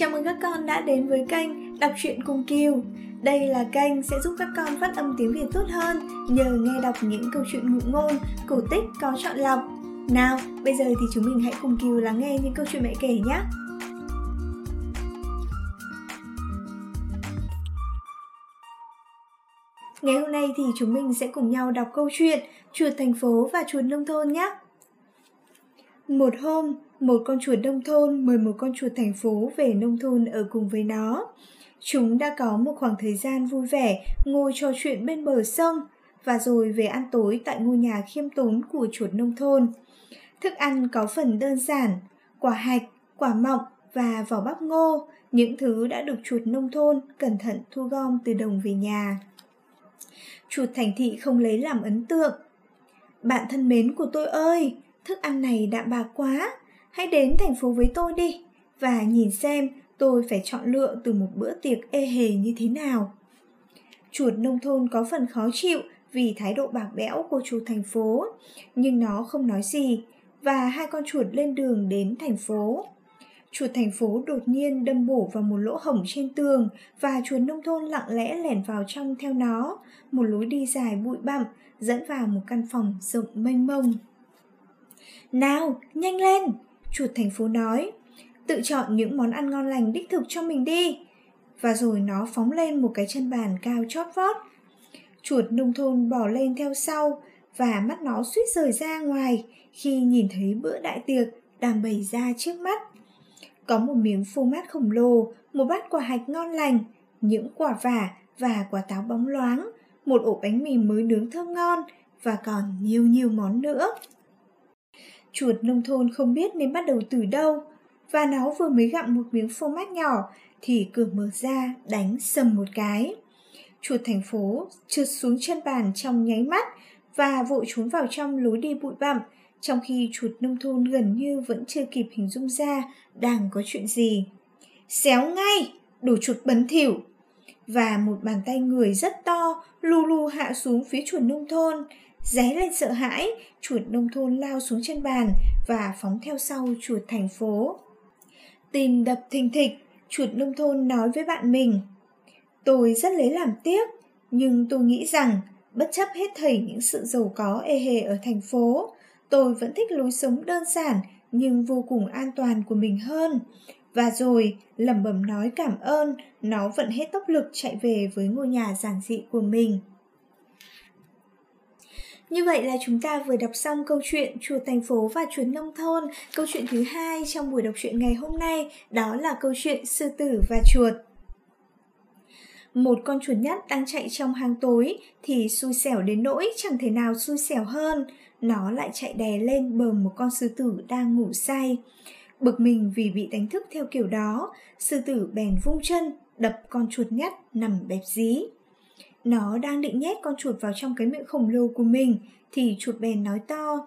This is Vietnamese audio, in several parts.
Chào mừng các con đã đến với kênh Đọc truyện cùng Kiều. Đây là kênh sẽ giúp các con phát âm tiếng Việt tốt hơn nhờ nghe đọc những câu chuyện ngụ ngôn, cổ tích có chọn lọc. Nào, bây giờ thì chúng mình hãy cùng Kiều lắng nghe những câu chuyện mẹ kể nhé. Ngày hôm nay thì chúng mình sẽ cùng nhau đọc câu chuyện Chuột thành phố và chuột nông thôn nhé. Một hôm, một con chuột nông thôn mời một con chuột thành phố về nông thôn ở cùng với nó. Chúng đã có một khoảng thời gian vui vẻ ngồi trò chuyện bên bờ sông và rồi về ăn tối tại ngôi nhà khiêm tốn của chuột nông thôn. Thức ăn có phần đơn giản, quả hạch, quả mọng và vỏ bắp ngô, những thứ đã được chuột nông thôn cẩn thận thu gom từ đồng về nhà. Chuột thành thị không lấy làm ấn tượng. Bạn thân mến của tôi ơi, thức ăn này đạm bạc quá, hãy đến thành phố với tôi đi và nhìn xem tôi phải chọn lựa từ một bữa tiệc ê hề như thế nào. Chuột nông thôn có phần khó chịu vì thái độ bạc bẽo của chuột thành phố, nhưng nó không nói gì và hai con chuột lên đường đến thành phố. Chuột thành phố đột nhiên đâm bổ vào một lỗ hổng trên tường và chuột nông thôn lặng lẽ lẻn vào trong theo nó, một lối đi dài bụi bặm dẫn vào một căn phòng rộng mênh mông. Nào, nhanh lên! Chuột thành phố nói. Tự chọn những món ăn ngon lành đích thực cho mình đi. Và rồi nó phóng lên một cái chân bàn cao chót vót. Chuột nông thôn bỏ lên theo sau và mắt nó suýt rời ra ngoài khi nhìn thấy bữa đại tiệc đang bày ra trước mắt. Có một miếng phô mát khổng lồ, một bát quả hạch ngon lành, những quả vả và quả táo bóng loáng, một ổ bánh mì mới nướng thơm ngon và còn nhiều nhiều món nữa. Chuột nông thôn không biết nên bắt đầu từ đâu, và nó vừa mới gặm một miếng phô mát nhỏ thì cửa mở ra đánh sầm một cái. Chuột thành phố trượt xuống chân bàn trong nháy mắt và vội trốn vào trong lối đi bụi bặm, trong khi chuột nông thôn gần như vẫn chưa kịp hình dung ra đang có chuyện gì. Xéo ngay, đồ chuột bẩn thỉu. Và một bàn tay người rất to lù lù hạ xuống phía chuột nông thôn, Ré lên sợ hãi, chuột nông thôn lao xuống chân bàn và phóng theo sau chuột thành phố. tìm đập thình thịch, chuột nông thôn nói với bạn mình. Tôi rất lấy làm tiếc, nhưng tôi nghĩ rằng bất chấp hết thảy những sự giàu có ê hề ở thành phố, tôi vẫn thích lối sống đơn giản nhưng vô cùng an toàn của mình hơn. Và rồi, lẩm bẩm nói cảm ơn, nó vẫn hết tốc lực chạy về với ngôi nhà giản dị của mình. Như vậy là chúng ta vừa đọc xong câu chuyện Chuột thành phố và chuột nông thôn. Câu chuyện thứ hai trong buổi đọc truyện ngày hôm nay đó là câu chuyện Sư tử và chuột. Một con chuột nhắt đang chạy trong hang tối thì xui xẻo đến nỗi chẳng thể nào xui xẻo hơn. Nó lại chạy đè lên bờ một con sư tử đang ngủ say. Bực mình vì bị đánh thức theo kiểu đó, sư tử bèn vung chân, đập con chuột nhắt nằm bẹp dí. Nó đang định nhét con chuột vào trong cái miệng khổng lồ của mình thì chuột bèn nói to.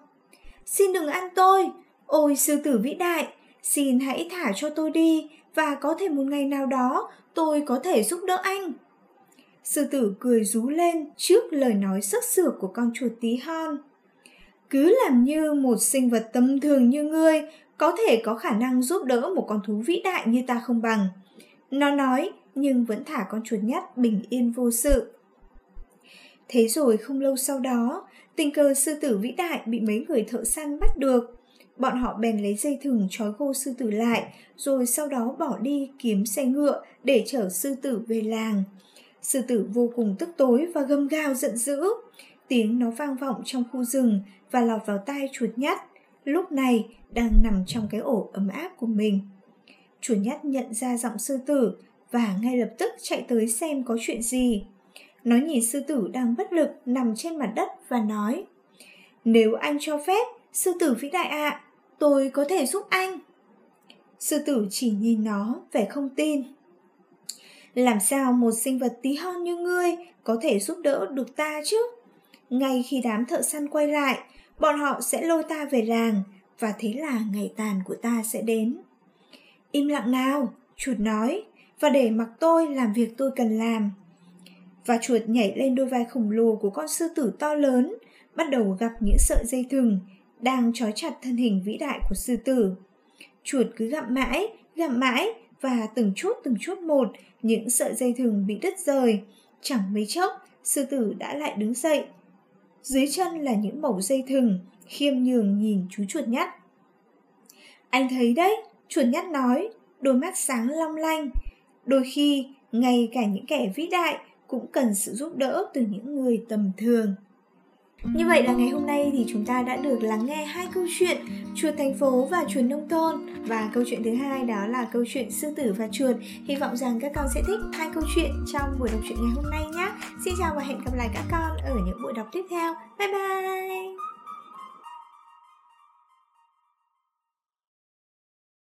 Xin đừng ăn tôi, ôi sư tử vĩ đại, xin hãy thả cho tôi đi và có thể một ngày nào đó tôi có thể giúp đỡ anh. Sư tử cười rú lên trước lời nói sắc sửa của con chuột tí hon. Cứ làm như một sinh vật tầm thường như ngươi có thể có khả năng giúp đỡ một con thú vĩ đại như ta không bằng. Nó nói nhưng vẫn thả con chuột nhắt bình yên vô sự. Thế rồi không lâu sau đó, tình cờ sư tử vĩ đại bị mấy người thợ săn bắt được. Bọn họ bèn lấy dây thừng trói gô sư tử lại, rồi sau đó bỏ đi kiếm xe ngựa để chở sư tử về làng. Sư tử vô cùng tức tối và gầm gào giận dữ. Tiếng nó vang vọng trong khu rừng và lọt vào tai chuột nhắt. Lúc này đang nằm trong cái ổ ấm áp của mình. Chuột nhắt nhận ra giọng sư tử và ngay lập tức chạy tới xem có chuyện gì. Nó nhìn sư tử đang bất lực nằm trên mặt đất và nói Nếu anh cho phép, sư tử vĩ đại ạ, à, tôi có thể giúp anh. Sư tử chỉ nhìn nó vẻ không tin. Làm sao một sinh vật tí hon như ngươi có thể giúp đỡ được ta chứ? Ngay khi đám thợ săn quay lại, bọn họ sẽ lôi ta về làng và thế là ngày tàn của ta sẽ đến. Im lặng nào, chuột nói, và để mặc tôi làm việc tôi cần làm và chuột nhảy lên đôi vai khổng lồ của con sư tử to lớn, bắt đầu gặp những sợi dây thừng đang trói chặt thân hình vĩ đại của sư tử. Chuột cứ gặm mãi, gặm mãi và từng chút từng chút một những sợi dây thừng bị đứt rời. Chẳng mấy chốc, sư tử đã lại đứng dậy. Dưới chân là những mẩu dây thừng, khiêm nhường nhìn chú chuột nhắt. Anh thấy đấy, chuột nhắt nói, đôi mắt sáng long lanh. Đôi khi, ngay cả những kẻ vĩ đại cũng cần sự giúp đỡ từ những người tầm thường. Như vậy là ngày hôm nay thì chúng ta đã được lắng nghe hai câu chuyện chuột thành phố và chuột nông thôn và câu chuyện thứ hai đó là câu chuyện sư tử và chuột. Hy vọng rằng các con sẽ thích hai câu chuyện trong buổi đọc truyện ngày hôm nay nhé. Xin chào và hẹn gặp lại các con ở những buổi đọc tiếp theo. Bye bye.